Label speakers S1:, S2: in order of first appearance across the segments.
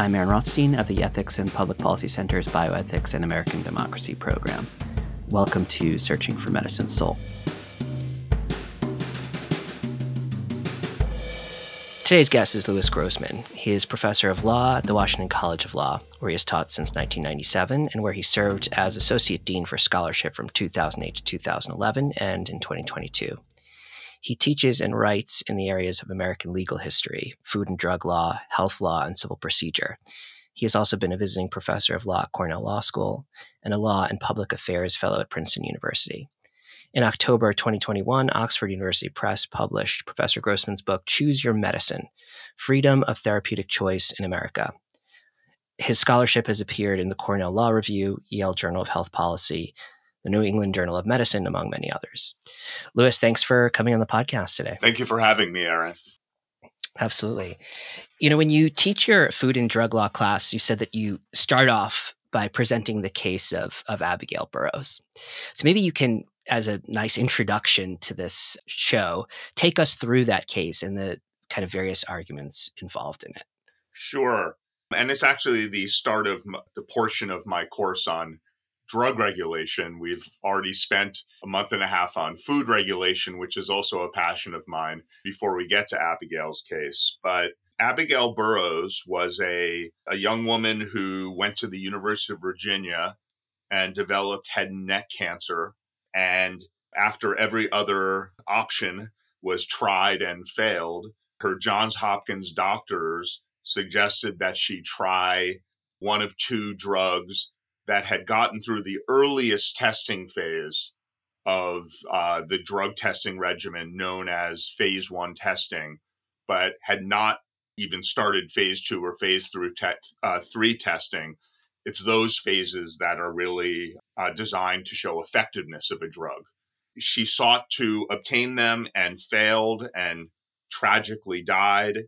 S1: I'm Aaron Rothstein of the Ethics and Public Policy Center's Bioethics and American Democracy program. Welcome to Searching for Medicine's Soul. Today's guest is Lewis Grossman. He is professor of law at the Washington College of Law, where he has taught since 1997 and where he served as associate dean for scholarship from 2008 to 2011 and in 2022. He teaches and writes in the areas of American legal history, food and drug law, health law, and civil procedure. He has also been a visiting professor of law at Cornell Law School and a law and public affairs fellow at Princeton University. In October 2021, Oxford University Press published Professor Grossman's book, Choose Your Medicine Freedom of Therapeutic Choice in America. His scholarship has appeared in the Cornell Law Review, Yale Journal of Health Policy, the New England Journal of Medicine, among many others. Lewis, thanks for coming on the podcast today.
S2: Thank you for having me, Aaron.
S1: Absolutely. You know, when you teach your food and drug law class, you said that you start off by presenting the case of, of Abigail Burroughs. So maybe you can as a nice introduction to this show, take us through that case and the kind of various arguments involved in it.
S2: Sure. And it's actually the start of the portion of my course on drug regulation. We've already spent a month and a half on food regulation, which is also a passion of mine before we get to Abigail's case. But Abigail Burroughs was a, a young woman who went to the University of Virginia and developed head and neck cancer and after every other option was tried and failed, her Johns Hopkins doctors suggested that she try one of two drugs that had gotten through the earliest testing phase of uh, the drug testing regimen known as phase one testing, but had not even started phase two or phase three, te- uh, three testing it's those phases that are really uh, designed to show effectiveness of a drug. She sought to obtain them and failed and tragically died.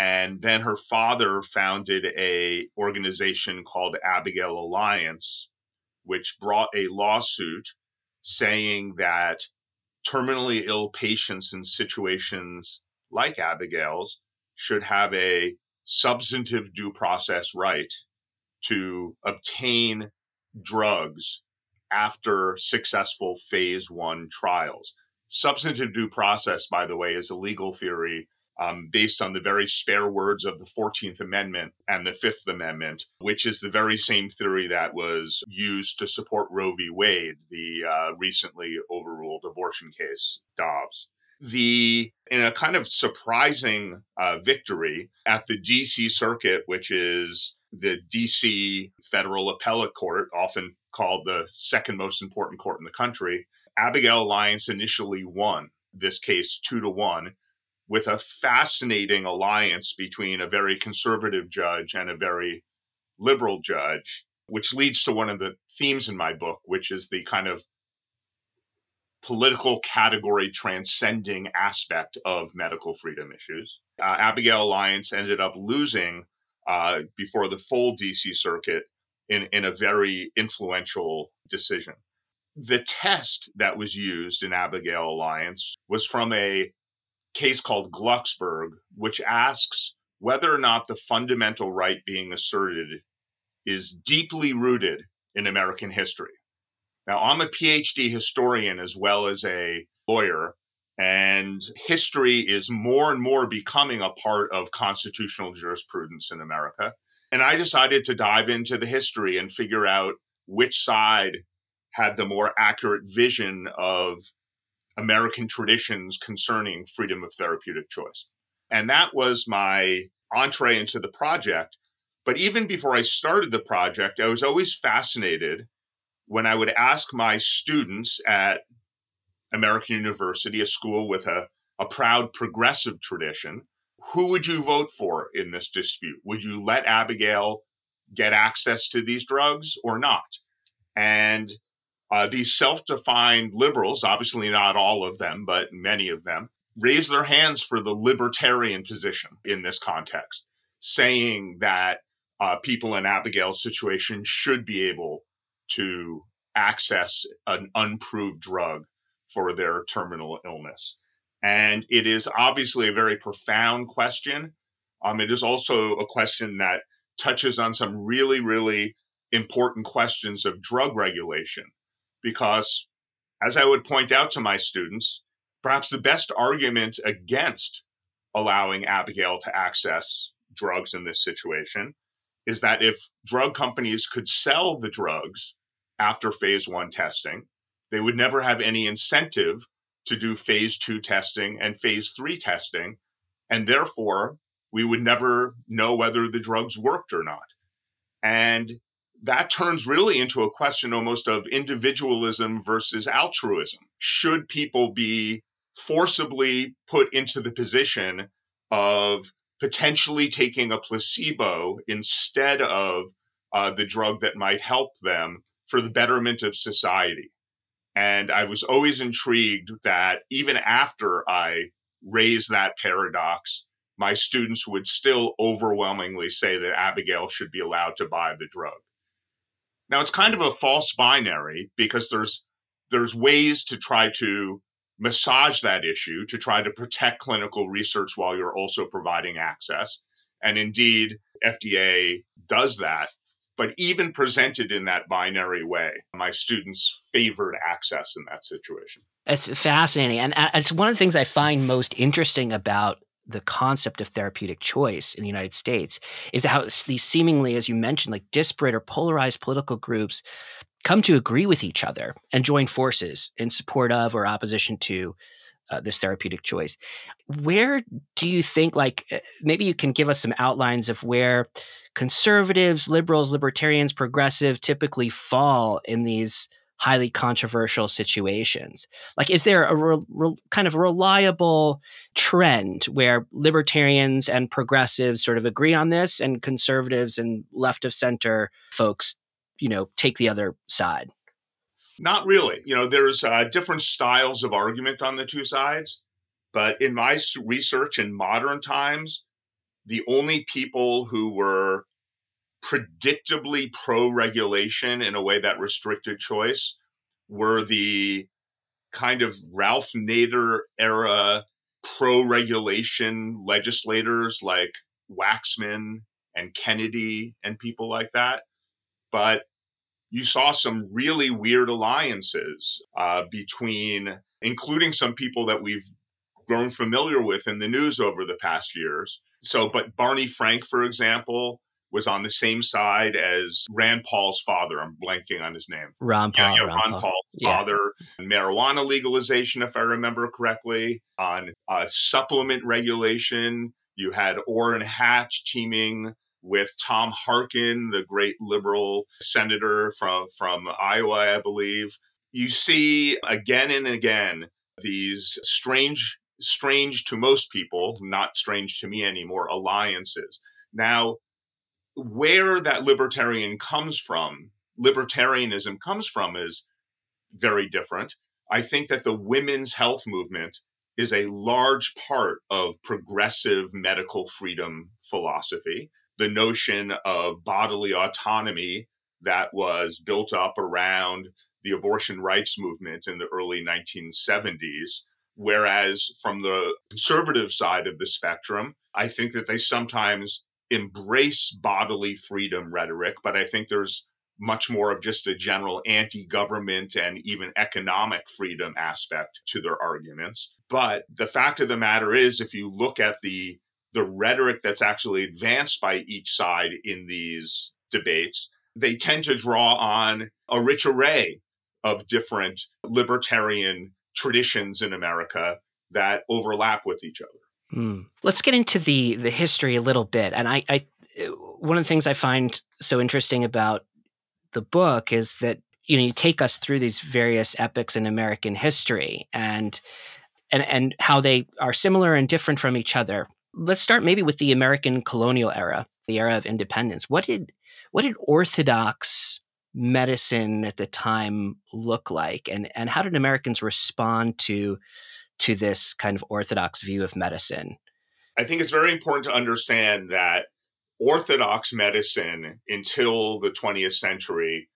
S2: And then her father founded a organization called Abigail Alliance, which brought a lawsuit saying that terminally ill patients in situations like Abigail's should have a substantive due process right to obtain drugs after successful phase one trials. Substantive due process, by the way, is a legal theory um, based on the very spare words of the 14th Amendment and the Fifth Amendment, which is the very same theory that was used to support Roe v. Wade, the uh, recently overruled abortion case, Dobbs. The in a kind of surprising uh, victory at the DC Circuit, which is the DC Federal Appellate Court, often called the second most important court in the country, Abigail Alliance initially won this case two to one with a fascinating alliance between a very conservative judge and a very liberal judge, which leads to one of the themes in my book, which is the kind of political category transcending aspect of medical freedom issues. Uh, Abigail Alliance ended up losing uh, before the full DC circuit in, in a very influential decision. The test that was used in Abigail Alliance was from a case called Glucksberg, which asks whether or not the fundamental right being asserted is deeply rooted in American history. Now, I'm a PhD historian as well as a lawyer, and history is more and more becoming a part of constitutional jurisprudence in America. And I decided to dive into the history and figure out which side had the more accurate vision of American traditions concerning freedom of therapeutic choice. And that was my entree into the project. But even before I started the project, I was always fascinated when I would ask my students at American University, a school with a, a proud progressive tradition. Who would you vote for in this dispute? Would you let Abigail get access to these drugs or not? And uh, these self defined liberals, obviously not all of them, but many of them, raise their hands for the libertarian position in this context, saying that uh, people in Abigail's situation should be able to access an unproved drug for their terminal illness. And it is obviously a very profound question. Um, it is also a question that touches on some really, really important questions of drug regulation. Because, as I would point out to my students, perhaps the best argument against allowing Abigail to access drugs in this situation is that if drug companies could sell the drugs after phase one testing, they would never have any incentive to do phase two testing and phase three testing. And therefore, we would never know whether the drugs worked or not. And that turns really into a question almost of individualism versus altruism. Should people be forcibly put into the position of potentially taking a placebo instead of uh, the drug that might help them for the betterment of society? And I was always intrigued that even after I raised that paradox, my students would still overwhelmingly say that Abigail should be allowed to buy the drug. Now it's kind of a false binary because there's there's ways to try to massage that issue to try to protect clinical research while you're also providing access. And indeed, FDA does that. But even presented in that binary way, my students favored access in that situation.
S1: It's fascinating. And uh, it's one of the things I find most interesting about the concept of therapeutic choice in the United States is how these seemingly, as you mentioned, like disparate or polarized political groups come to agree with each other and join forces in support of or opposition to uh, this therapeutic choice. Where do you think, like, uh, maybe you can give us some outlines of where conservatives, liberals, libertarians, progressive typically fall in these highly controversial situations? Like, is there a re- re- kind of reliable trend where libertarians and progressives sort of agree on this, and conservatives and left of center folks, you know, take the other side?
S2: Not really. You know, there's uh, different styles of argument on the two sides. But in my research in modern times, the only people who were predictably pro regulation in a way that restricted choice were the kind of Ralph Nader era pro regulation legislators like Waxman and Kennedy and people like that. But you saw some really weird alliances uh, between, including some people that we've grown familiar with in the news over the past years. So, but Barney Frank, for example, was on the same side as Rand Paul's father. I'm blanking on his name.
S1: Ron Paul.
S2: Yeah, yeah Ron, Ron Paul. Paul's yeah. father. Marijuana legalization, if I remember correctly, on uh, supplement regulation. You had Orrin Hatch teaming with Tom Harkin, the great liberal senator from, from Iowa, I believe. You see again and again these strange, strange to most people, not strange to me anymore, alliances. Now, where that libertarian comes from, libertarianism comes from, is very different. I think that the women's health movement is a large part of progressive medical freedom philosophy. The notion of bodily autonomy that was built up around the abortion rights movement in the early 1970s. Whereas from the conservative side of the spectrum, I think that they sometimes embrace bodily freedom rhetoric, but I think there's much more of just a general anti government and even economic freedom aspect to their arguments. But the fact of the matter is, if you look at the the rhetoric that's actually advanced by each side in these debates, they tend to draw on a rich array of different libertarian traditions in America that overlap with each other.
S1: Mm. Let's get into the the history a little bit. And I, I, one of the things I find so interesting about the book is that you know you take us through these various epochs in American history and and and how they are similar and different from each other. Let's start maybe with the American colonial era, the era of independence. What did what did orthodox medicine at the time look like and and how did Americans respond to to this kind of orthodox view of medicine?
S2: I think it's very important to understand that orthodox medicine until the 20th century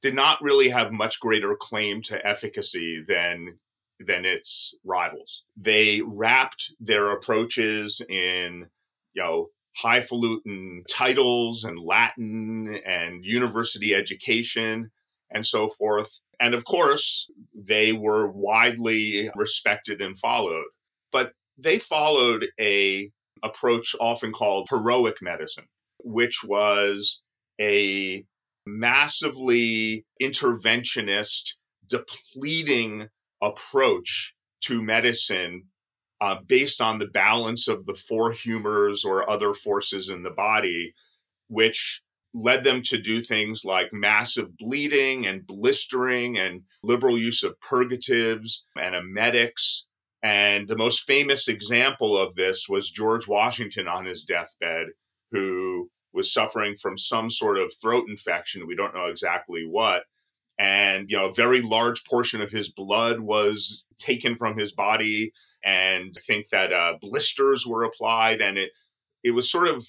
S2: did not really have much greater claim to efficacy than than its rivals. They wrapped their approaches in, you know, highfalutin titles and Latin and university education and so forth. And of course, they were widely respected and followed. But they followed a approach often called heroic medicine, which was a massively interventionist, depleting approach to medicine uh, based on the balance of the four humors or other forces in the body, which led them to do things like massive bleeding and blistering and liberal use of purgatives and emetics. And the most famous example of this was George Washington on his deathbed, who was suffering from some sort of throat infection. We don't know exactly what. And, you know, a very large portion of his blood was taken from his body. And I think that uh, blisters were applied. And it, it was sort of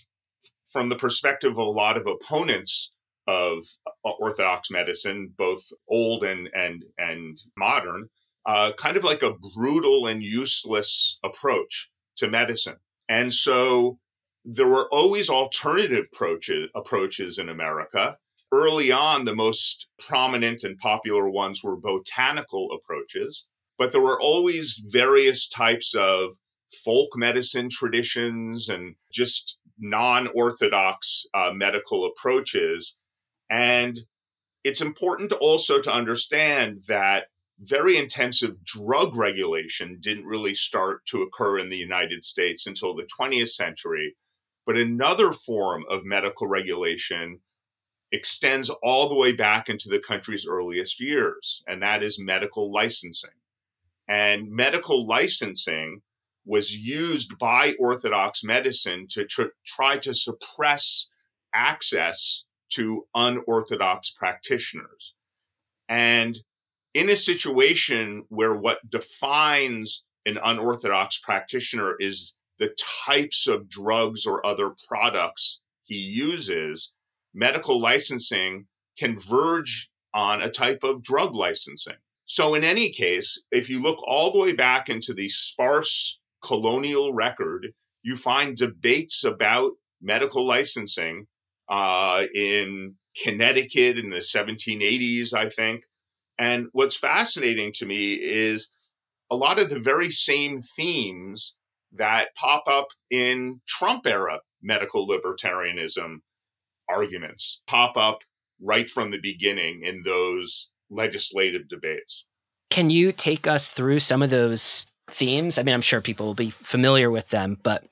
S2: from the perspective of a lot of opponents of uh, Orthodox medicine, both old and, and, and modern, uh, kind of like a brutal and useless approach to medicine. And so there were always alternative approaches, approaches in America. Early on, the most prominent and popular ones were botanical approaches, but there were always various types of folk medicine traditions and just non orthodox uh, medical approaches. And it's important also to understand that very intensive drug regulation didn't really start to occur in the United States until the 20th century. But another form of medical regulation extends all the way back into the country's earliest years, and that is medical licensing. And medical licensing was used by Orthodox medicine to tr- try to suppress access to unorthodox practitioners. And in a situation where what defines an unorthodox practitioner is the types of drugs or other products he uses, medical licensing can verge on a type of drug licensing. So, in any case, if you look all the way back into the sparse colonial record, you find debates about medical licensing uh, in Connecticut in the 1780s, I think. And what's fascinating to me is a lot of the very same themes that pop up in Trump era medical libertarianism arguments, pop up right from the beginning in those legislative debates.
S1: Can you take us through some of those themes? I mean, I'm sure people will be familiar with them, but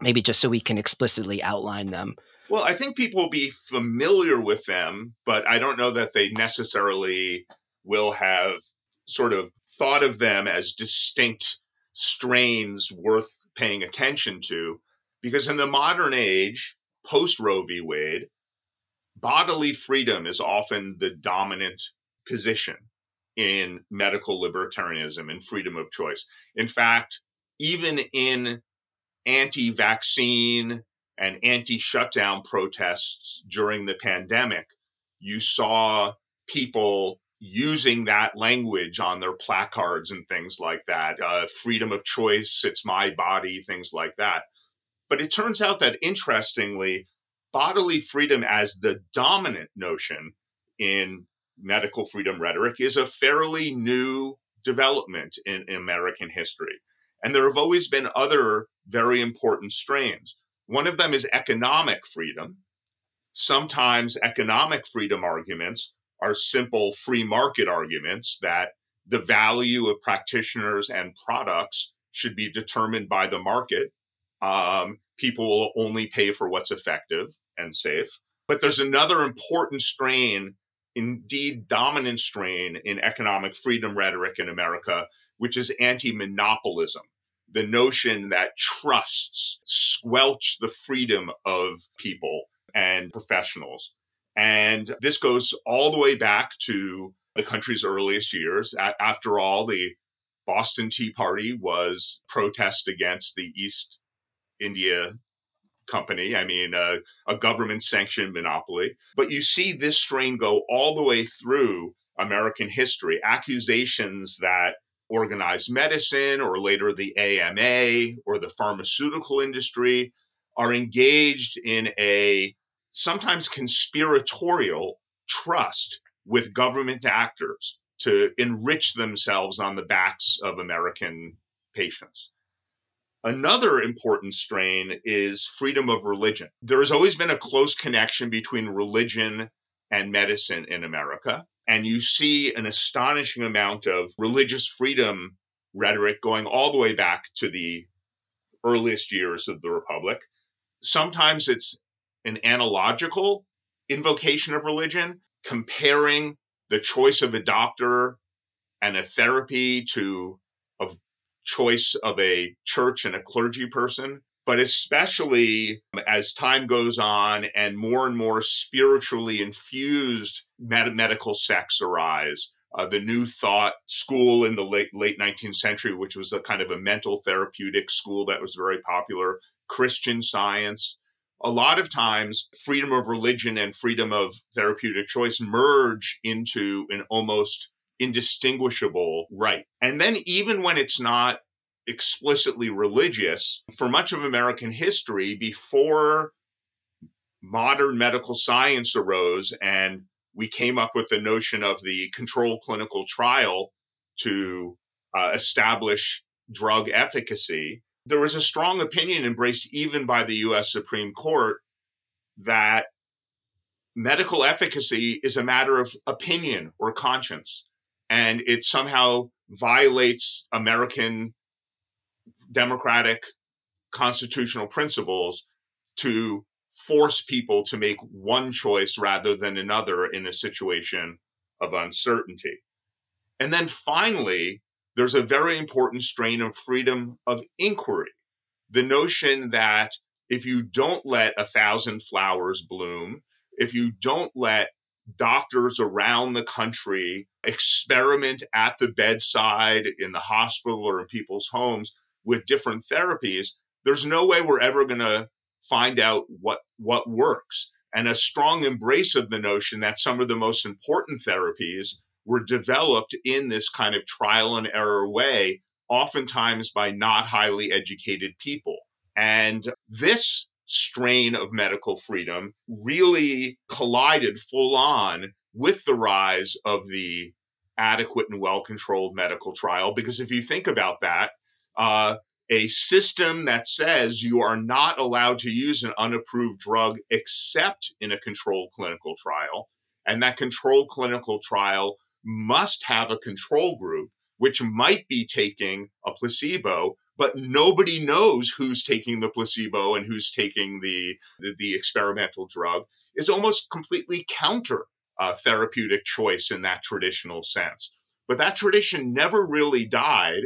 S1: maybe just so we can explicitly outline them.
S2: Well, I think people will be familiar with them, but I don't know that they necessarily will have sort of thought of them as distinct strains worth paying attention to because in the modern age, post Roe v. Wade, bodily freedom is often the dominant position in medical libertarianism and freedom of choice. In fact, even in anti vaccine and anti shutdown protests during the pandemic, you saw people using that language on their placards and things like that. Uh, freedom of choice, it's my body, things like that. But it turns out that interestingly, bodily freedom as the dominant notion in medical freedom rhetoric is a fairly new development in, in American history. And there have always been other very important strains. One of them is economic freedom. Sometimes economic freedom arguments are simple free market arguments that the value of practitioners and products should be determined by the market. Um, people will only pay for what's effective and safe. But there's another important strain, indeed dominant strain in economic freedom rhetoric in America, which is anti monopolism. The notion that trusts squelch the freedom of people and professionals. And this goes all the way back to the country's earliest years. After all, the Boston Tea Party was protest against the East India Company. I mean, uh, a government sanctioned monopoly. But you see this strain go all the way through American history. Accusations that organized medicine or later the AMA or the pharmaceutical industry are engaged in a sometimes conspiratorial trust with government actors to enrich themselves on the backs of American patients. Another important strain is freedom of religion. There has always been a close connection between religion and medicine in America. And you see an astonishing amount of religious freedom rhetoric going all the way back to the earliest years of the Republic. Sometimes it's an analogical invocation of religion, comparing the choice of a doctor and a therapy to choice of a church and a clergy person. But especially as time goes on and more and more spiritually infused med- medical sects arise, uh, the New Thought school in the late late 19th century, which was a kind of a mental therapeutic school that was very popular, Christian Science. A lot of times, freedom of religion and freedom of therapeutic choice merge into an almost indistinguishable right. And then, even when it's not explicitly religious, for much of American history, before modern medical science arose and we came up with the notion of the controlled clinical trial to uh, establish drug efficacy. There was a strong opinion embraced even by the US Supreme Court that medical efficacy is a matter of opinion or conscience, and it somehow violates American democratic constitutional principles to force people to make one choice rather than another in a situation of uncertainty. And then finally, there's a very important strain of freedom of inquiry. The notion that if you don't let a thousand flowers bloom, if you don't let doctors around the country experiment at the bedside, in the hospital, or in people's homes with different therapies, there's no way we're ever going to find out what what works. And a strong embrace of the notion that some of the most important therapies were developed in this kind of trial and error way oftentimes by not highly educated people. And this strain of medical freedom really collided full on with the rise of the adequate and well controlled medical trial because if you think about that uh, a system that says you are not allowed to use an unapproved drug except in a controlled clinical trial. And that controlled clinical trial must have a control group, which might be taking a placebo, but nobody knows who's taking the placebo and who's taking the, the, the experimental drug, is almost completely counter uh, therapeutic choice in that traditional sense. But that tradition never really died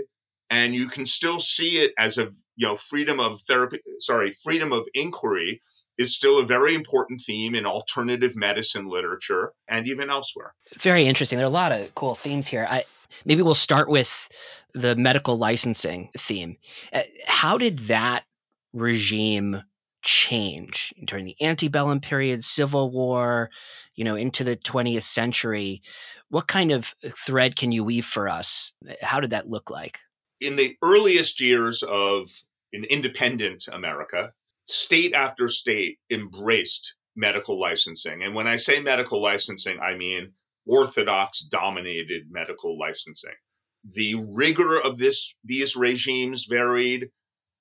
S2: and you can still see it as a you know freedom of therapy sorry freedom of inquiry is still a very important theme in alternative medicine literature and even elsewhere.
S1: Very interesting. There are a lot of cool themes here. I maybe we'll start with the medical licensing theme. Uh, how did that regime change during the antebellum period civil war you know into the 20th century? What kind of thread can you weave for us? How did that look like?
S2: In the earliest years of an independent America, state after state embraced medical licensing. And when I say medical licensing, I mean orthodox dominated medical licensing. The rigor of this these regimes varied.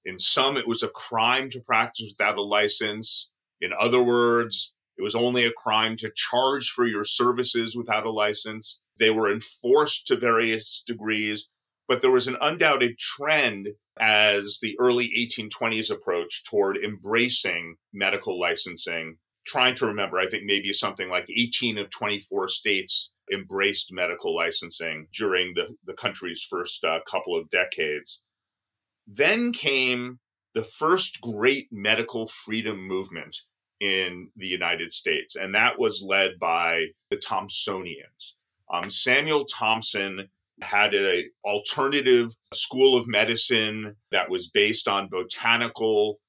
S2: In some, it was a crime to practice without a license. In other words, it was only a crime to charge for your services without a license. They were enforced to various degrees but there was an undoubted trend as the early 1820s approach toward embracing medical licensing. Trying to remember, I think maybe something like 18 of 24 states embraced medical licensing during the, the country's first uh, couple of decades. Then came the first great medical freedom movement in the United States, and that was led by the Thomsonians. Um, Samuel Thomson had an alternative school of medicine that was based on botanical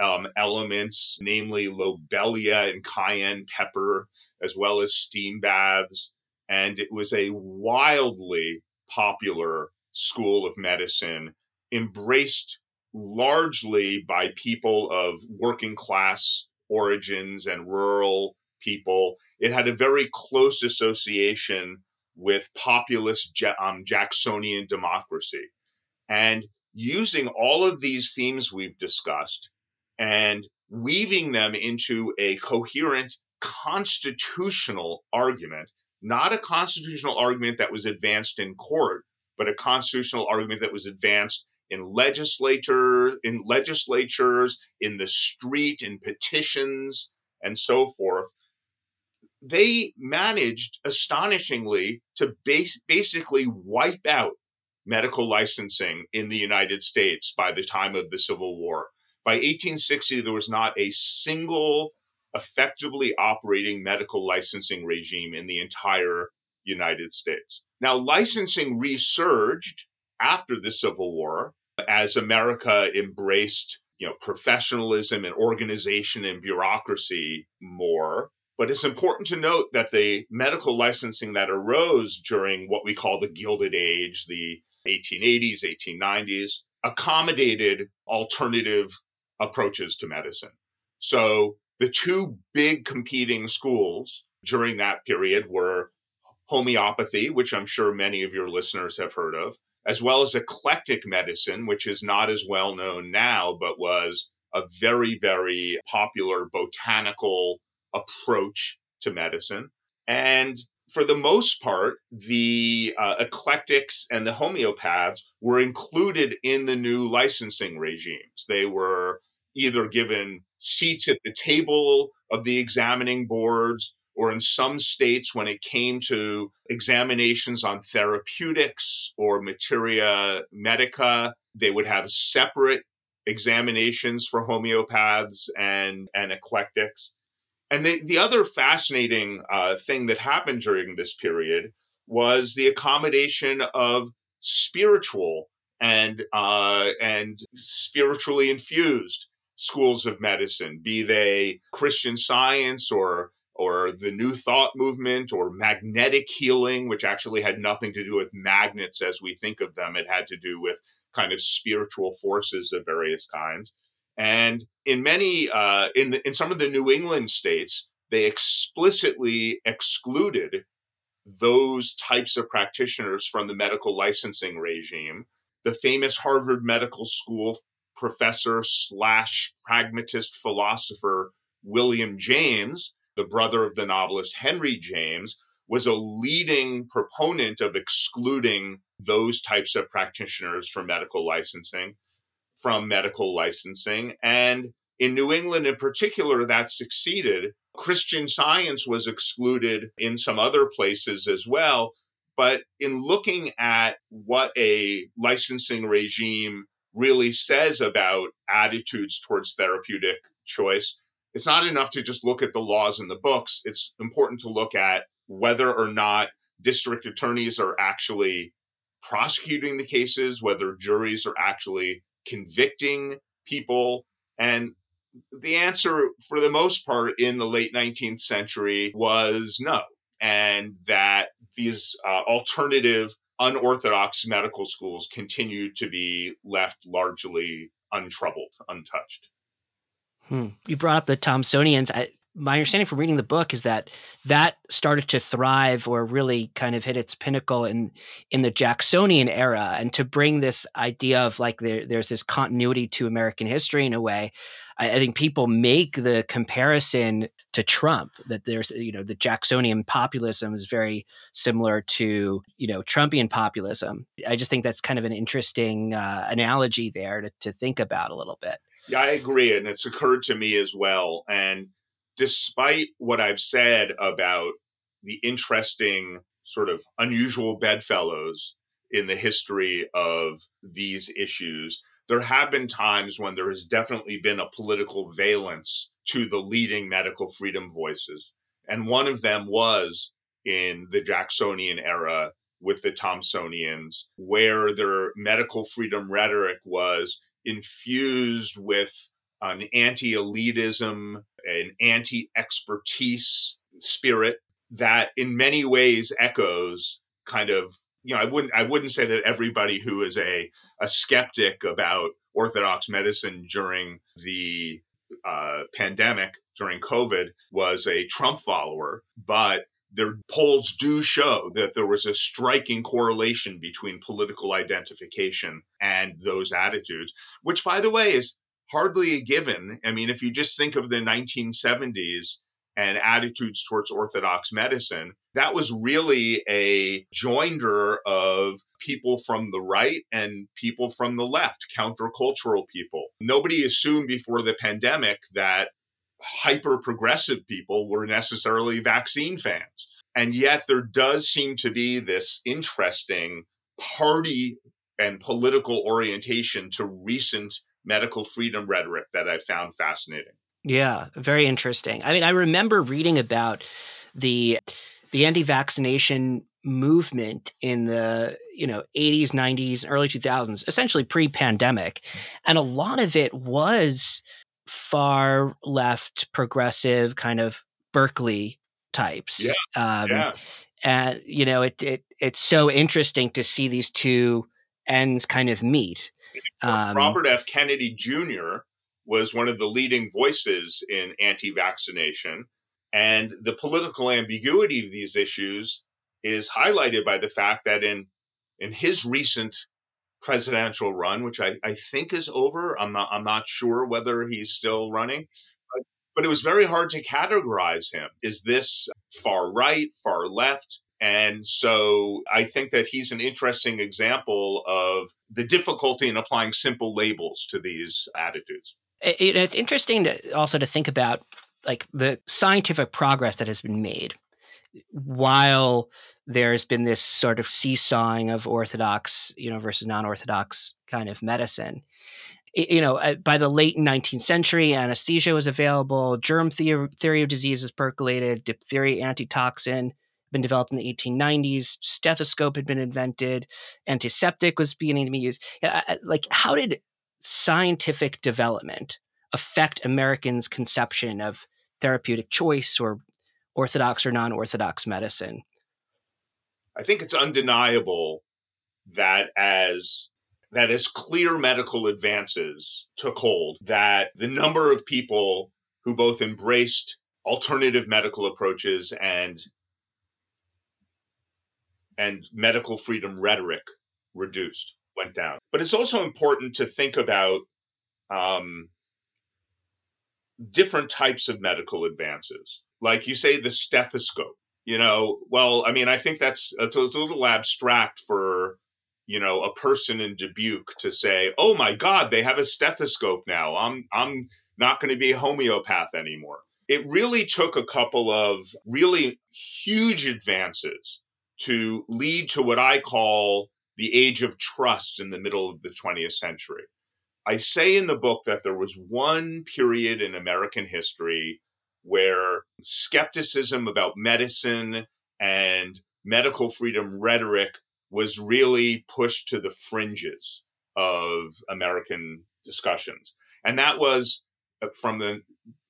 S2: um, elements, namely lobelia and cayenne pepper, as well as steam baths. And it was a wildly popular school of medicine, embraced largely by people of working class origins and rural people. It had a very close association with populist um, Jacksonian democracy. And using all of these themes we've discussed and weaving them into a coherent constitutional argument, not a constitutional argument that was advanced in court, but a constitutional argument that was advanced in legislature, in legislatures, in the street, in petitions, and so forth. They managed astonishingly to base, basically wipe out medical licensing in the United States by the time of the Civil War. By 1860, there was not a single effectively operating medical licensing regime in the entire United States. Now, licensing resurged after the Civil War as America embraced you know professionalism and organization and bureaucracy more but it's important to note that the medical licensing that arose during what we call the gilded age the 1880s 1890s accommodated alternative approaches to medicine so the two big competing schools during that period were homeopathy which i'm sure many of your listeners have heard of as well as eclectic medicine, which is not as well known now, but was a very, very popular botanical approach to medicine. And for the most part, the uh, eclectics and the homeopaths were included in the new licensing regimes. They were either given seats at the table of the examining boards or in some states, when it came to examinations on therapeutics or materia medica, they would have separate examinations for homeopaths and, and eclectics. And the, the other fascinating uh, thing that happened during this period was the accommodation of spiritual and uh, and spiritually infused schools of medicine, be they Christian science or or the New Thought movement or magnetic healing, which actually had nothing to do with magnets as we think of them. It had to do with kind of spiritual forces of various kinds. And in many, uh, in the, in some of the New England states, they explicitly excluded those types of practitioners from the medical licensing regime. The famous Harvard Medical School professor slash pragmatist philosopher William James the brother of the novelist Henry James, was a leading proponent of excluding those types of practitioners from medical licensing from medical licensing. And in New England in particular that succeeded. Christian science was excluded in some other places as well. But in looking at what a licensing regime really says about attitudes towards therapeutic choice it's not enough to just look at the laws in the books. It's important to look at whether or not district attorneys are actually prosecuting the cases, whether juries are actually convicting people. And the answer, for the most part, in the late 19th century was no. And that these uh, alternative, unorthodox medical schools continue to be left largely untroubled, untouched.
S1: Hmm. You brought up the Thomsonians. I, my understanding from reading the book is that that started to thrive or really kind of hit its pinnacle in in the Jacksonian era, and to bring this idea of like there, there's this continuity to American history in a way. I, I think people make the comparison to Trump that there's you know the Jacksonian populism is very similar to you know Trumpian populism. I just think that's kind of an interesting uh, analogy there to, to think about a little bit.
S2: Yeah, I agree. And it's occurred to me as well. And despite what I've said about the interesting, sort of unusual bedfellows in the history of these issues, there have been times when there has definitely been a political valence to the leading medical freedom voices. And one of them was in the Jacksonian era with the Thomsonians, where their medical freedom rhetoric was infused with an anti elitism, an anti expertise spirit that in many ways echoes kind of you know i wouldn't i wouldn't say that everybody who is a a skeptic about Orthodox medicine during the uh, pandemic, during COVID, was a Trump follower, but their polls do show that there was a striking correlation between political identification and those attitudes, which, by the way, is hardly a given. I mean, if you just think of the 1970s and attitudes towards Orthodox medicine, that was really a joinder of people from the right and people from the left, countercultural people. Nobody assumed before the pandemic that hyper progressive people were necessarily vaccine fans. And yet there does seem to be this interesting party and political orientation to recent medical freedom rhetoric that I found fascinating.
S1: Yeah, very interesting. I mean, I remember reading about the the anti-vaccination movement in the you know 80s 90s early 2000s essentially pre-pandemic and a lot of it was far left progressive kind of berkeley types
S2: yeah. Um, yeah.
S1: and you know it, it it's so interesting to see these two ends kind of meet
S2: um, robert f kennedy jr was one of the leading voices in anti-vaccination and the political ambiguity of these issues is highlighted by the fact that in in his recent presidential run, which I, I think is over, I'm not I'm not sure whether he's still running, but, but it was very hard to categorize him. Is this far right, far left? And so I think that he's an interesting example of the difficulty in applying simple labels to these attitudes.
S1: It, it's interesting to also to think about like the scientific progress that has been made while there's been this sort of seesawing of orthodox you know versus non-orthodox kind of medicine you know uh, by the late 19th century anesthesia was available germ theory, theory of disease has percolated diphtheria antitoxin been developed in the 1890s stethoscope had been invented antiseptic was beginning to be used. Like how did scientific development affect americans conception of therapeutic choice or orthodox or non-orthodox medicine?
S2: I think it's undeniable that as that as clear medical advances took hold that the number of people who both embraced alternative medical approaches and and medical freedom rhetoric reduced went down but it's also important to think about um, different types of medical advances. Like you say, the stethoscope. You know, well, I mean, I think that's it's a, little abstract for you know a person in Dubuque to say, "Oh my God, they have a stethoscope now. I'm I'm not going to be a homeopath anymore." It really took a couple of really huge advances to lead to what I call the age of trust in the middle of the 20th century. I say in the book that there was one period in American history where skepticism about medicine and medical freedom rhetoric was really pushed to the fringes of American discussions. And that was uh, from the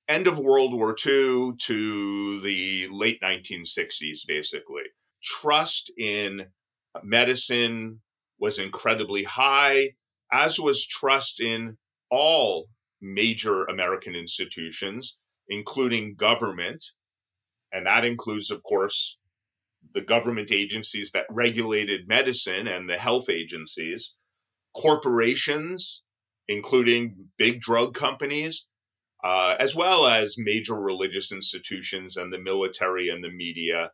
S2: end of World War II to the late 1960s, basically. Trust in medicine was incredibly high as was trust in all major American institutions, including government. And that includes, of course, the government agencies that regulated medicine and the health agencies, corporations, including big drug companies, uh, as well as major religious institutions and the military and the media.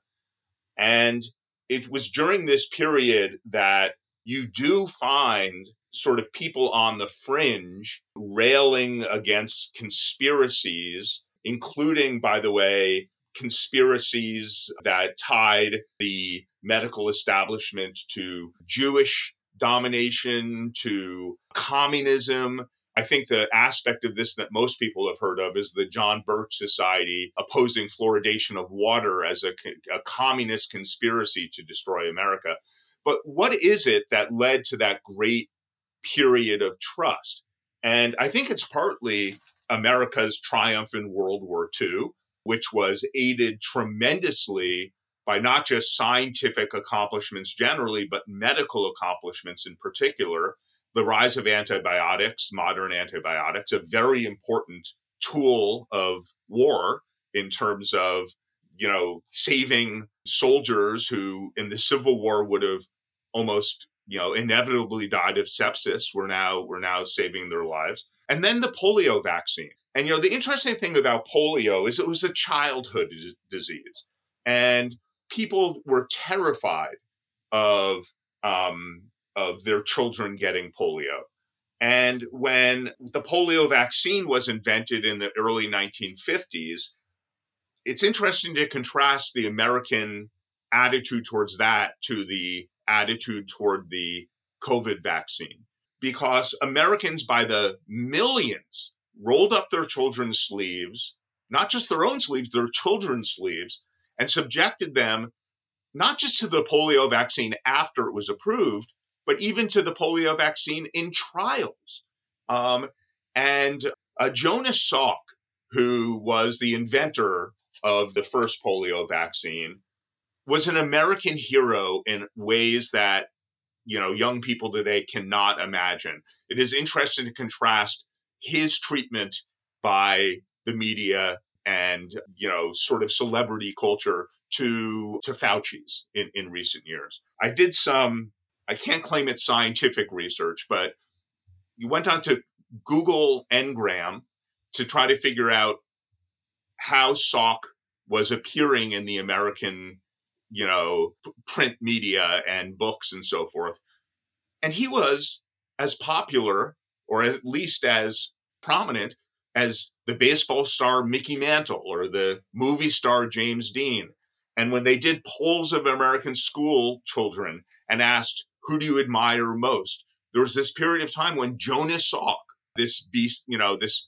S2: And it was during this period that you do find sort of people on the fringe railing against conspiracies, including, by the way, conspiracies that tied the medical establishment to Jewish domination, to communism. I think the aspect of this that most people have heard of is the John Birch Society opposing fluoridation of water as a, a communist conspiracy to destroy America. But what is it that led to that great period of trust. And I think it's partly America's triumph in World War II, which was aided tremendously by not just scientific accomplishments generally, but medical accomplishments in particular. The rise of antibiotics, modern antibiotics, a very important tool of war in terms of you know saving soldiers who in the civil war would have almost you know inevitably died of sepsis we're now we're now saving their lives. And then the polio vaccine. And you know the interesting thing about polio is it was a childhood disease. And people were terrified of um, of their children getting polio. And when the polio vaccine was invented in the early 1950s it's interesting to contrast the american attitude towards that to the attitude toward the COVID vaccine. Because Americans by the millions rolled up their children's sleeves, not just their own sleeves, their children's sleeves, and subjected them not just to the polio vaccine after it was approved, but even to the polio vaccine in trials. Um, and uh, Jonas Salk, who was the inventor of the first polio vaccine, was an American hero in ways that you know young people today cannot imagine. It is interesting to contrast his treatment by the media and you know sort of celebrity culture to to Fauci's in, in recent years. I did some I can't claim it's scientific research, but you went on to Google Ngram to try to figure out how Salk was appearing in the American you know, print media and books and so forth. And he was as popular, or at least as prominent, as the baseball star Mickey Mantle or the movie star James Dean. And when they did polls of American school children and asked, who do you admire most? There was this period of time when Jonas Salk, this beast, you know, this,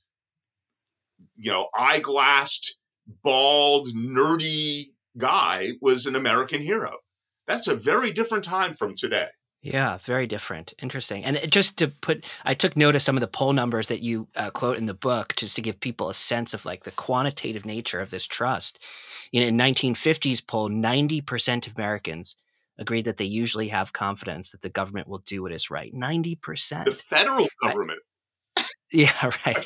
S2: you know, eyeglassed, bald, nerdy guy was an American hero. That's a very different time from today.
S1: Yeah, very different. Interesting. And just to put, I took note of some of the poll numbers that you uh, quote in the book, just to give people a sense of like the quantitative nature of this trust. You know, in 1950s poll, 90% of Americans agreed that they usually have confidence that the government will do what is right. 90%.
S2: The federal government.
S1: Yeah, right.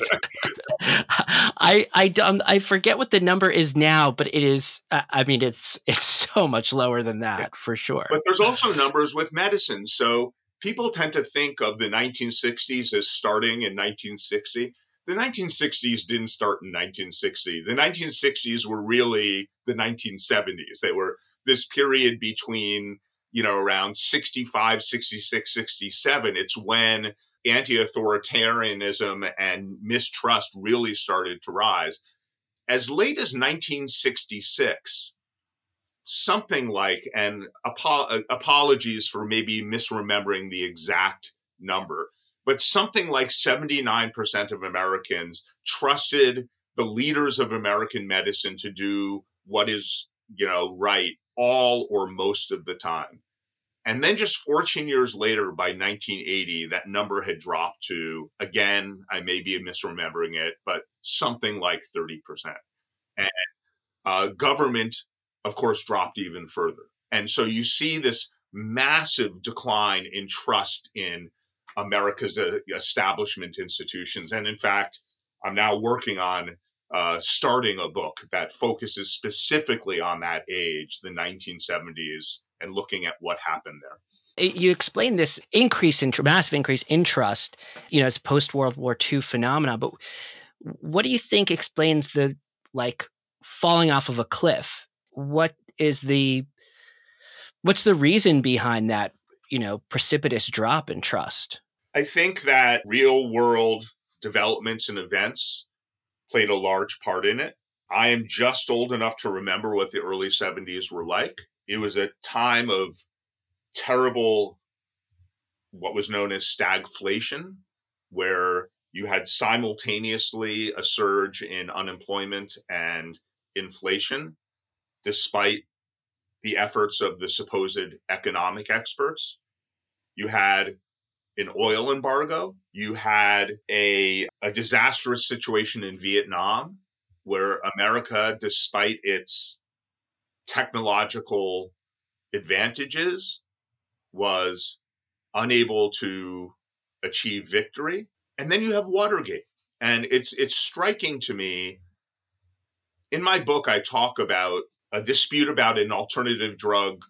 S1: I I um, I forget what the number is now, but it is. Uh, I mean, it's it's so much lower than that yeah. for sure.
S2: But there's also numbers with medicine. So people tend to think of the 1960s as starting in 1960. The 1960s didn't start in 1960. The 1960s were really the 1970s. They were this period between you know around 65, 66, 67. It's when anti authoritarianism and mistrust really started to rise. As late as 1966, something like, and apo- uh, apologies for maybe misremembering the exact number, but something like 79% of Americans trusted the leaders of American medicine to do what is, you know, right all or most of the time. And then just 14 years later, by 1980, that number had dropped to, again, I may be misremembering it, but something like 30%. And uh, government, of course, dropped even further. And so you see this massive decline in trust in America's uh, establishment institutions. And in fact, I'm now working on uh, starting a book that focuses specifically on that age, the 1970s and looking at what happened there.
S1: You explained this increase in massive increase in trust, you know, as post World War II phenomena. But what do you think explains the like falling off of a cliff? What is the what's the reason behind that, you know, precipitous drop in trust?
S2: I think that real world developments and events played a large part in it. I am just old enough to remember what the early 70s were like it was a time of terrible, what was known as stagflation, where you had simultaneously a surge in unemployment and inflation, despite the efforts of the supposed economic experts. You had an oil embargo. You had a, a disastrous situation in Vietnam where America, despite its technological advantages was unable to achieve victory. And then you have Watergate. And it's it's striking to me. In my book, I talk about a dispute about an alternative drug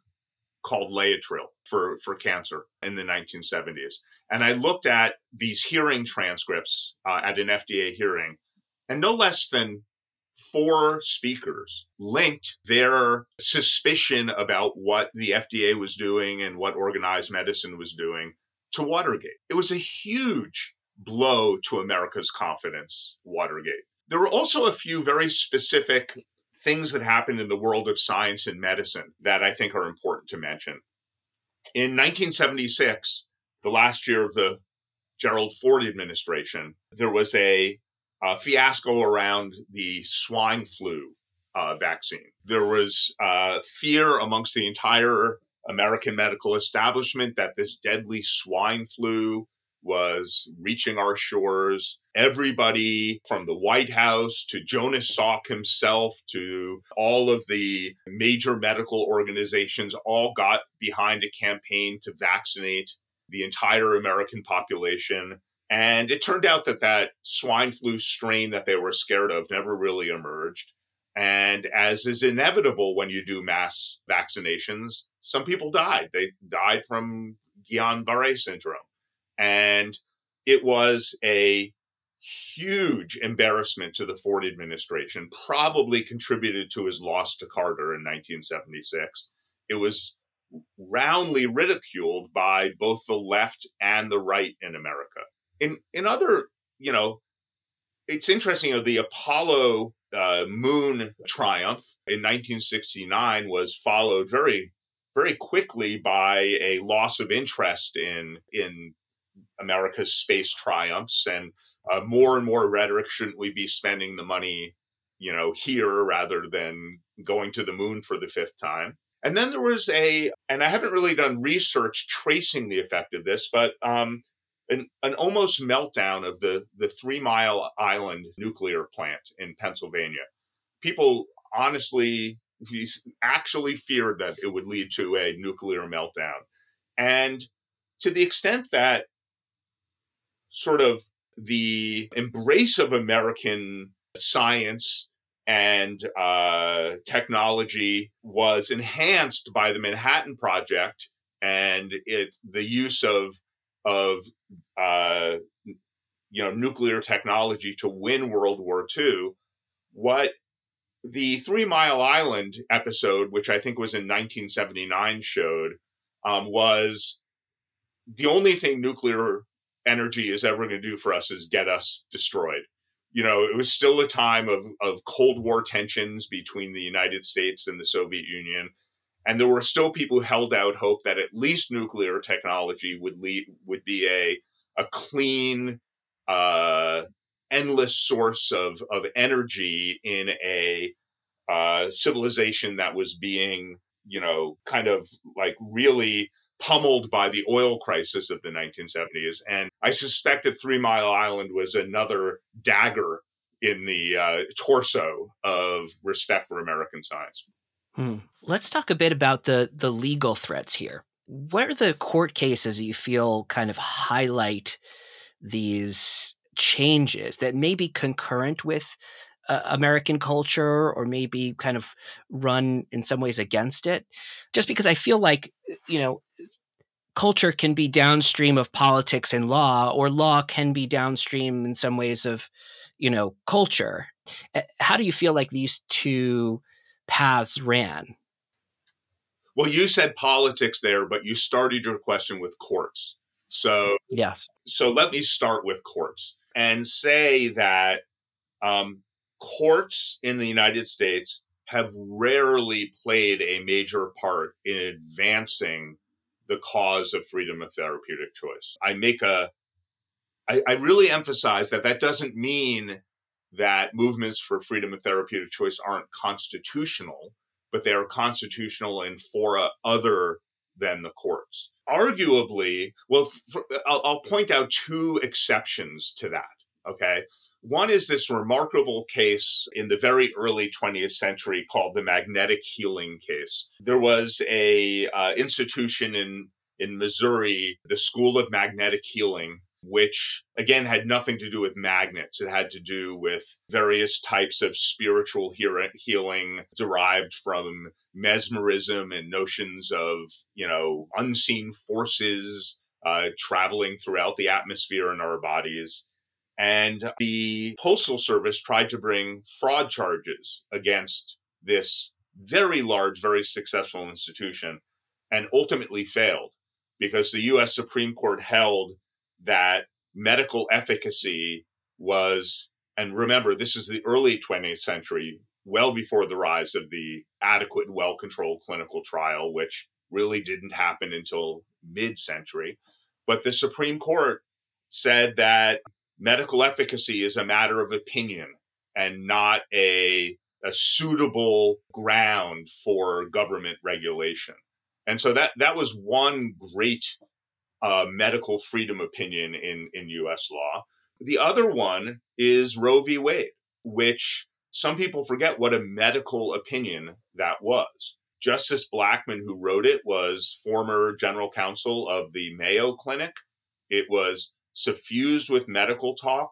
S2: called Laetrile for, for cancer in the 1970s. And I looked at these hearing transcripts uh, at an FDA hearing, and no less than four speakers linked their suspicion about what the FDA was doing and what organized medicine was doing to Watergate. It was a huge blow to America's confidence, Watergate. There were also a few very specific things that happened in the world of science and medicine that I think are important to mention. In 1976, the last year of the Gerald Ford administration, there was a, a fiasco around the swine flu uh, vaccine. There was uh, fear amongst the entire American medical establishment that this deadly swine flu was reaching our shores. Everybody from the White House to Jonas Salk himself to all of the major medical organizations all got behind a campaign to vaccinate the entire American population. And it turned out that that swine flu strain that they were scared of never really emerged. And as is inevitable when you do mass vaccinations, some people died. They died from Guillain Barre syndrome. And it was a huge embarrassment to the Ford administration, probably contributed to his loss to Carter in 1976. It was roundly ridiculed by both the left and the right in America. In in other, you know, it's interesting. You know, the Apollo uh, moon triumph in 1969 was followed very, very quickly by a loss of interest in in America's space triumphs and uh, more and more rhetoric. Shouldn't we be spending the money, you know, here rather than going to the moon for the fifth time? And then there was a, and I haven't really done research tracing the effect of this, but um, an, an almost meltdown of the, the Three Mile Island nuclear plant in Pennsylvania. People honestly actually feared that it would lead to a nuclear meltdown. And to the extent that sort of the embrace of American science and uh, technology was enhanced by the Manhattan Project and it the use of of uh, you know nuclear technology to win World War II. What the Three Mile Island episode, which I think was in 1979, showed um, was the only thing nuclear energy is ever going to do for us is get us destroyed. You know, it was still a time of, of Cold War tensions between the United States and the Soviet Union. And there were still people who held out hope that at least nuclear technology would lead would be a a clean, uh, endless source of of energy in a uh, civilization that was being, you know, kind of like really pummeled by the oil crisis of the 1970s. And I suspect that Three Mile Island was another dagger in the uh, torso of respect for American science.
S1: Hmm. Let's talk a bit about the the legal threats here. What are the court cases that you feel kind of highlight these changes that may be concurrent with uh, American culture or maybe kind of run in some ways against it? Just because I feel like, you know, culture can be downstream of politics and law, or law can be downstream in some ways of, you know, culture. How do you feel like these two paths ran?
S2: Well, you said politics there, but you started your question with courts. So,
S1: yes.
S2: So let me start with courts and say that um, courts in the United States have rarely played a major part in advancing the cause of freedom of therapeutic choice. I make a, I, I really emphasize that that doesn't mean that movements for freedom of therapeutic choice aren't constitutional, but they are constitutional in fora other than the courts. Arguably, well, for, I'll, I'll point out two exceptions to that. Okay. One is this remarkable case in the very early 20th century called the magnetic healing case. There was a uh, institution in in Missouri, the School of Magnetic Healing, which again had nothing to do with magnets. It had to do with various types of spiritual healing derived from mesmerism and notions of, you know, unseen forces uh, traveling throughout the atmosphere in our bodies. And the Postal Service tried to bring fraud charges against this very large, very successful institution and ultimately failed because the US Supreme Court held that medical efficacy was, and remember, this is the early 20th century, well before the rise of the adequate, well controlled clinical trial, which really didn't happen until mid century. But the Supreme Court said that medical efficacy is a matter of opinion and not a, a suitable ground for government regulation. And so that that was one great uh, medical freedom opinion in in U.S. law. The other one is Roe v. Wade, which some people forget what a medical opinion that was. Justice Blackmun, who wrote it, was former general counsel of the Mayo Clinic. It was suffused with medical talk.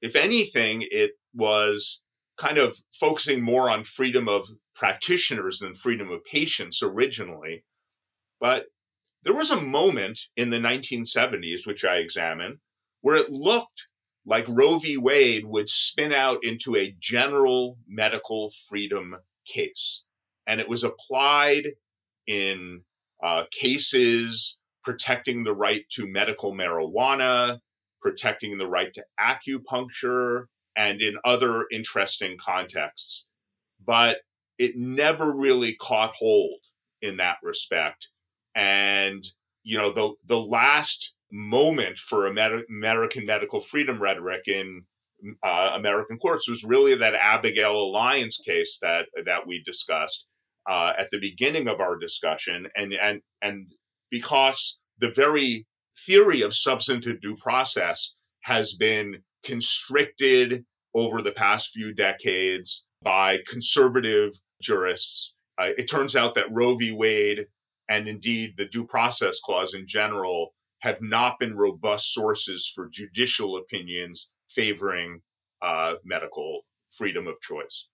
S2: If anything, it was kind of focusing more on freedom of practitioners than freedom of patients originally. But there was a moment in the 1970s, which I examine, where it looked like Roe v. Wade would spin out into a general medical freedom case. And it was applied in uh, cases protecting the right to medical marijuana, protecting the right to acupuncture, and in other interesting contexts. But it never really caught hold in that respect. And, you know, the, the last moment for American medical freedom rhetoric in uh, American courts was really that Abigail Alliance case that that we discussed uh, at the beginning of our discussion, and and and because the very theory of substantive due process has been constricted over the past few decades by conservative jurists. Uh, it turns out that Roe v. Wade and indeed the due process clause in general have not been robust sources for judicial opinions favoring uh, medical freedom of choice.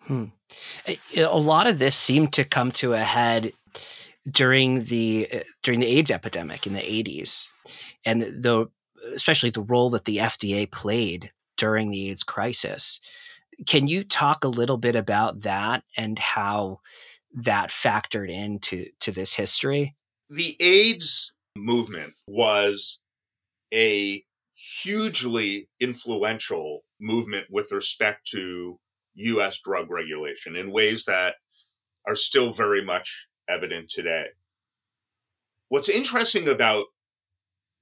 S1: Hmm. A lot of this seemed to come to a head during the uh, during the AIDS epidemic in the 80s, and the especially the role that the FDA played during the AIDS crisis. Can you talk a little bit about that and how that factored into to this history?
S2: The AIDS movement was a hugely influential movement with respect to US drug regulation in ways that are still very much evident today. What's interesting about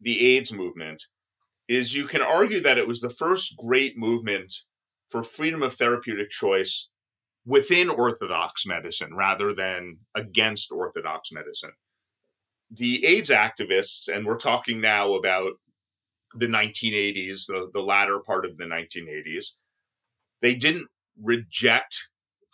S2: the AIDS movement is you can argue that it was the first great movement for freedom of therapeutic choice within orthodox medicine rather than against orthodox medicine. The AIDS activists, and we're talking now about the 1980s, the, the latter part of the 1980s, they didn't reject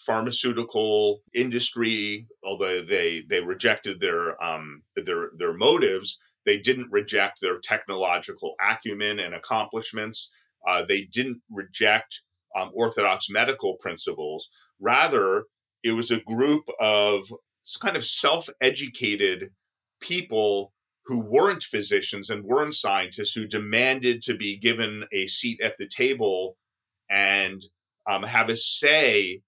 S2: pharmaceutical industry, although they they rejected their um, their their motives. They didn't reject their technological acumen and accomplishments. Uh, they didn't reject um, orthodox medical principles. Rather, it was a group of kind of self-educated people who weren't physicians and weren't scientists who demanded to be given a seat at the table and um, have a say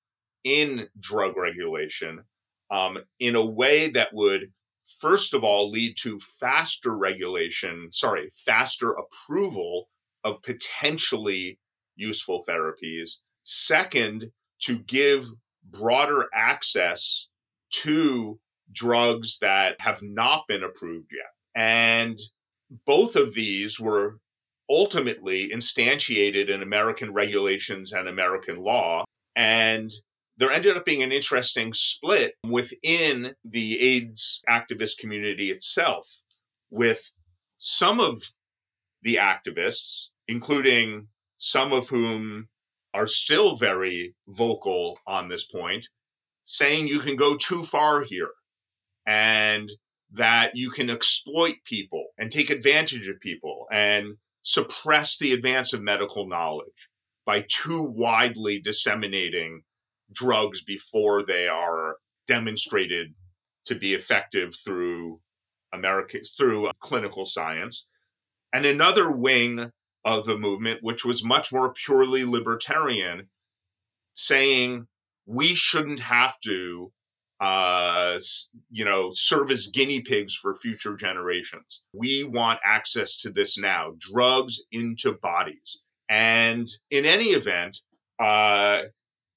S2: in drug regulation um, in a way that would, first of all, lead to faster regulation, sorry, faster approval of potentially useful therapies. Second, to give broader access to drugs that have not been approved yet. And both of these were ultimately instantiated in American regulations and American law. And there ended up being an interesting split within the AIDS activist community itself, with some of the activists, including some of whom are still very vocal on this point, saying you can go too far here. And that you can exploit people and take advantage of people and suppress the advance of medical knowledge by too widely disseminating drugs before they are demonstrated to be effective through America through clinical science. And another wing of the movement, which was much more purely libertarian, saying we shouldn't have to uh, you know, serve as guinea pigs for future generations. We want access to this now, drugs into bodies. And in any event, uh,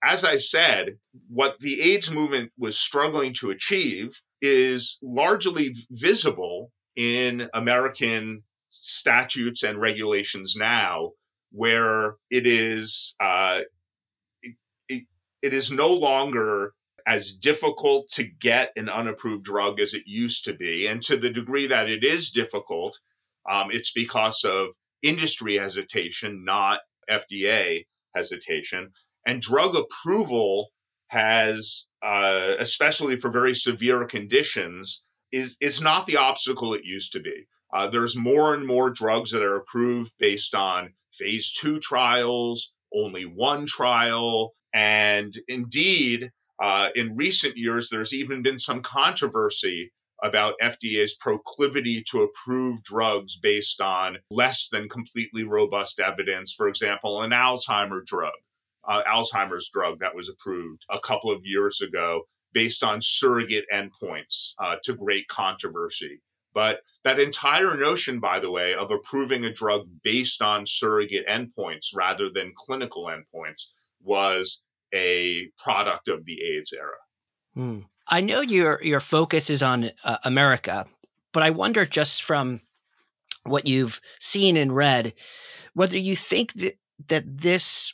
S2: as I said, what the AIDS movement was struggling to achieve is largely visible in American statutes and regulations now, where it is uh, it, it, it is no longer as difficult to get an unapproved drug as it used to be. And to the degree that it is difficult, um, it's because of industry hesitation, not FDA hesitation. And drug approval has, uh, especially for very severe conditions, is, is not the obstacle it used to be. Uh, there's more and more drugs that are approved based on phase two trials, only one trial. And indeed, uh, in recent years, there's even been some controversy about FDA's proclivity to approve drugs based on less than completely robust evidence. For example, an Alzheimer drug, uh, Alzheimer's drug that was approved a couple of years ago based on surrogate endpoints uh, to great controversy. But that entire notion, by the way, of approving a drug based on surrogate endpoints rather than clinical endpoints was a product of the AIDS era.
S1: Hmm. I know your your focus is on uh, America, but I wonder just from what you've seen and read whether you think that that this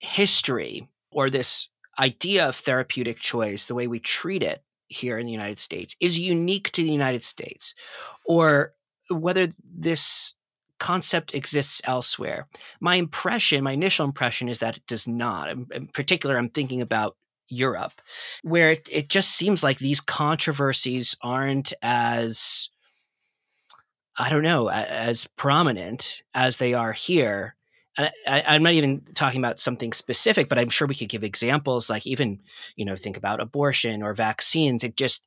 S1: history or this idea of therapeutic choice, the way we treat it here in the United States, is unique to the United States, or whether this concept exists elsewhere. My impression, my initial impression is that it does not. In particular, I'm thinking about Europe, where it, it just seems like these controversies aren't as, I don't know, as prominent as they are here. And I, am not even talking about something specific, but I'm sure we could give examples like even, you know, think about abortion or vaccines. It just,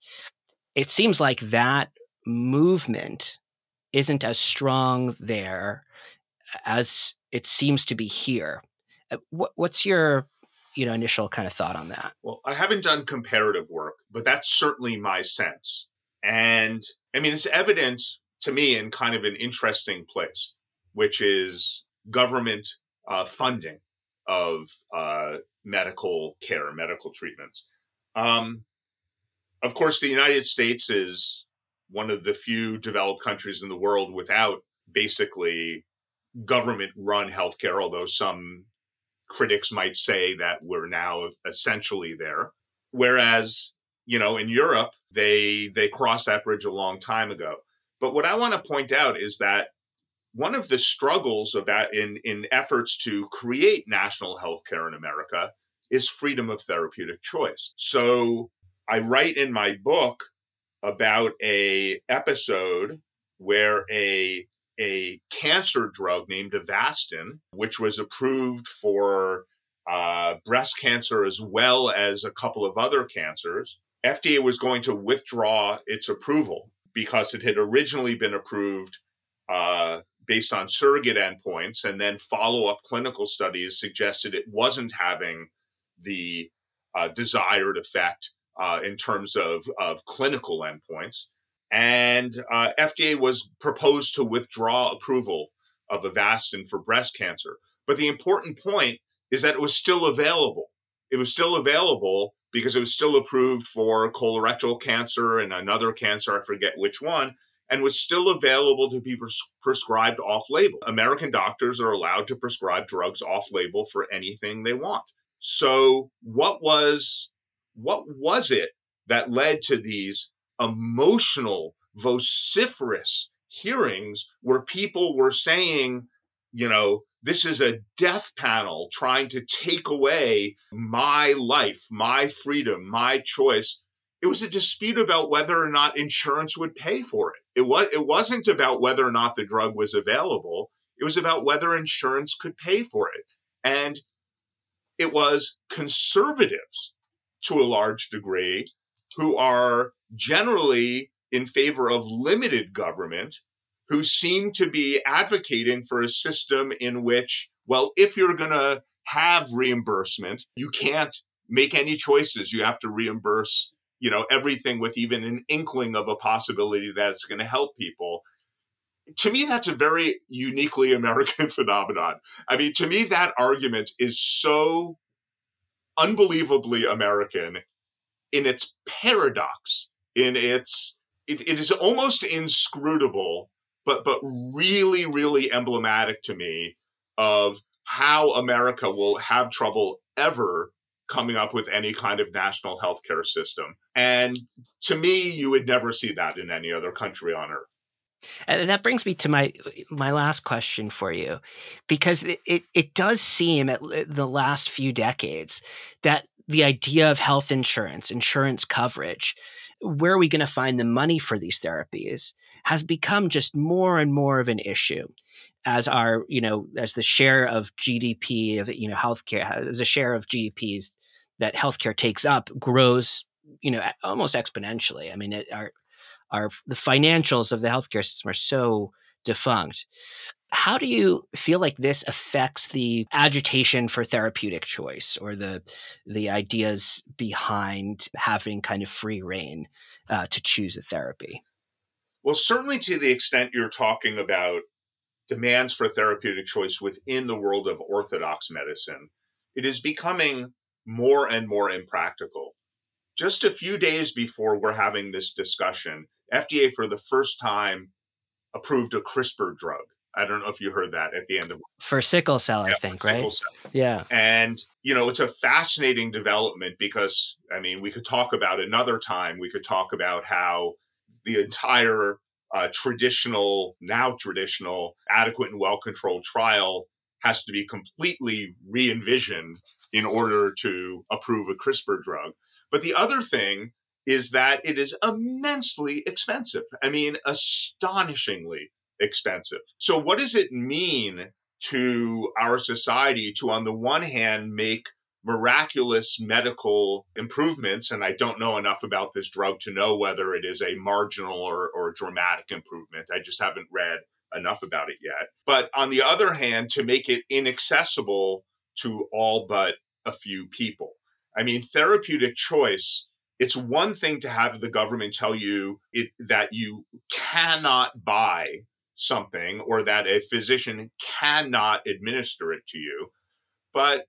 S1: it seems like that movement isn't as strong there as it seems to be here. Uh, what, what's your you know initial kind of thought on that?
S2: Well, I haven't done comparative work, but that's certainly my sense. And I mean, it's evident to me in kind of an interesting place, which is government uh, funding of uh, medical care, medical treatments. Um, of course, the United States is one of the few developed countries in the world without basically government run healthcare, although some critics might say that we're now essentially there. Whereas, you know, in Europe, they they crossed that bridge a long time ago. But what I want to point out is that one of the struggles about in, in efforts to create national healthcare in America is freedom of therapeutic choice. So I write in my book about a episode where a a cancer drug named Avastin, which was approved for uh, breast cancer as well as a couple of other cancers, FDA was going to withdraw its approval because it had originally been approved uh, based on surrogate endpoints, and then follow up clinical studies suggested it wasn't having the uh, desired effect uh, in terms of, of clinical endpoints. And uh, FDA was proposed to withdraw approval of Avastin for breast cancer. But the important point is that it was still available. It was still available because it was still approved for colorectal cancer and another cancer, I forget which one, and was still available to be pres- prescribed off label. American doctors are allowed to prescribe drugs off label for anything they want. So, what was what was it that led to these emotional, vociferous hearings where people were saying, you know, this is a death panel trying to take away my life, my freedom, my choice. it was a dispute about whether or not insurance would pay for it. It was it wasn't about whether or not the drug was available. It was about whether insurance could pay for it. And it was conservatives to a large degree who are generally in favor of limited government who seem to be advocating for a system in which well if you're going to have reimbursement you can't make any choices you have to reimburse you know everything with even an inkling of a possibility that it's going to help people. To me that's a very uniquely american phenomenon. I mean to me that argument is so unbelievably american in its paradox in its it, it is almost inscrutable but but really really emblematic to me of how america will have trouble ever coming up with any kind of national healthcare system. And to me, you would never see that in any other country on earth.
S1: And that brings me to my my last question for you, because it, it, does seem at the last few decades that the idea of health insurance, insurance coverage, where are we going to find the money for these therapies, has become just more and more of an issue as our you know as the share of GDP of you know healthcare as a share of GDPs that healthcare takes up grows, you know, almost exponentially. I mean, it, our our the financials of the healthcare system are so defunct. How do you feel like this affects the agitation for therapeutic choice or the the ideas behind having kind of free rein uh, to choose a therapy?
S2: Well, certainly to the extent you're talking about demands for therapeutic choice within the world of orthodox medicine, it is becoming more and more impractical. Just a few days before we're having this discussion, FDA for the first time approved a CRISPR drug. I don't know if you heard that at the end of
S1: for sickle cell, yeah, I think, right? Cell. Yeah.
S2: And you know, it's a fascinating development because I mean, we could talk about another time. We could talk about how the entire uh, traditional, now traditional, adequate and well controlled trial has to be completely re envisioned in order to approve a CRISPR drug. But the other thing is that it is immensely expensive. I mean, astonishingly expensive. So, what does it mean to our society to, on the one hand, make miraculous medical improvements? And I don't know enough about this drug to know whether it is a marginal or, or dramatic improvement. I just haven't read enough about it yet. But on the other hand, to make it inaccessible to all but a few people. I mean, therapeutic choice, it's one thing to have the government tell you it, that you cannot buy something or that a physician cannot administer it to you. But,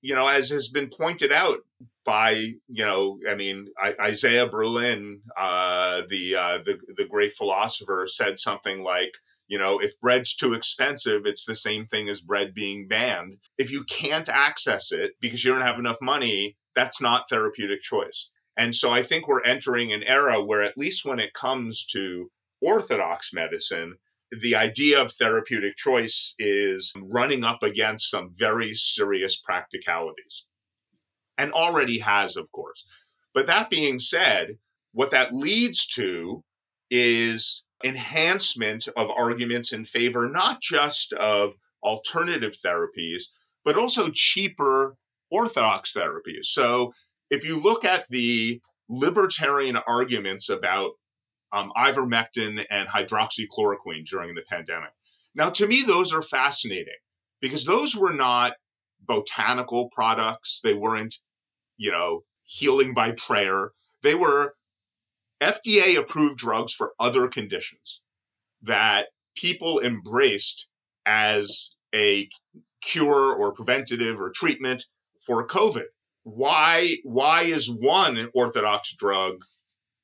S2: you know, as has been pointed out by, you know, I mean, Isaiah Berlin, uh, the, uh, the, the great philosopher, said something like, you know, if bread's too expensive, it's the same thing as bread being banned. If you can't access it because you don't have enough money, that's not therapeutic choice. And so I think we're entering an era where, at least when it comes to orthodox medicine, the idea of therapeutic choice is running up against some very serious practicalities and already has, of course. But that being said, what that leads to is enhancement of arguments in favor not just of alternative therapies, but also cheaper orthodox therapies. So if you look at the libertarian arguments about um, ivermectin and hydroxychloroquine during the pandemic. Now, to me, those are fascinating because those were not botanical products. They weren't, you know, healing by prayer. They were FDA approved drugs for other conditions that people embraced as a cure or preventative or treatment for COVID. Why why is one orthodox drug,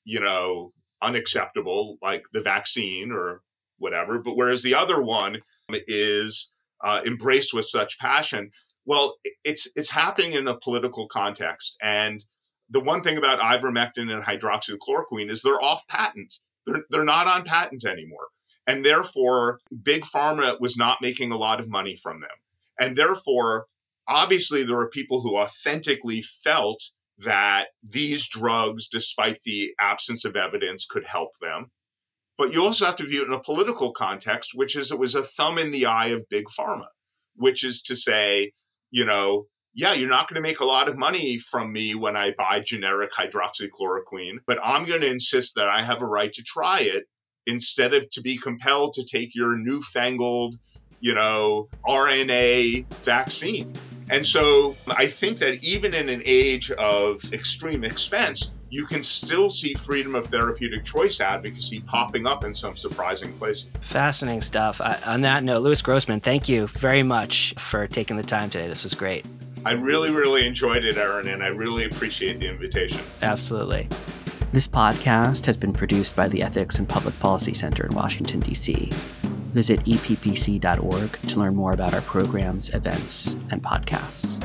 S2: you know, unacceptable like the vaccine or whatever, but whereas the other one is uh, embraced with such passion? Well, it's it's happening in a political context and the one thing about ivermectin and hydroxychloroquine is they're off patent. They're, they're not on patent anymore. And therefore, Big Pharma was not making a lot of money from them. And therefore, obviously, there were people who authentically felt that these drugs, despite the absence of evidence, could help them. But you also have to view it in a political context, which is it was a thumb in the eye of big pharma, which is to say, you know, yeah, you're not going to make a lot of money from me when I buy generic hydroxychloroquine, but I'm going to insist that I have a right to try it instead of to be compelled to take your newfangled, you know, RNA vaccine. And so I think that even in an age of extreme expense, you can still see freedom of therapeutic choice advocacy popping up in some surprising places.
S1: Fascinating stuff. On that note, Lewis Grossman, thank you very much for taking the time today. This was great.
S2: I really, really enjoyed it, Aaron, and I really appreciate the invitation.
S1: Absolutely. This podcast has been produced by the Ethics and Public Policy Center in Washington, D.C. Visit eppc.org to learn more about our programs, events, and podcasts.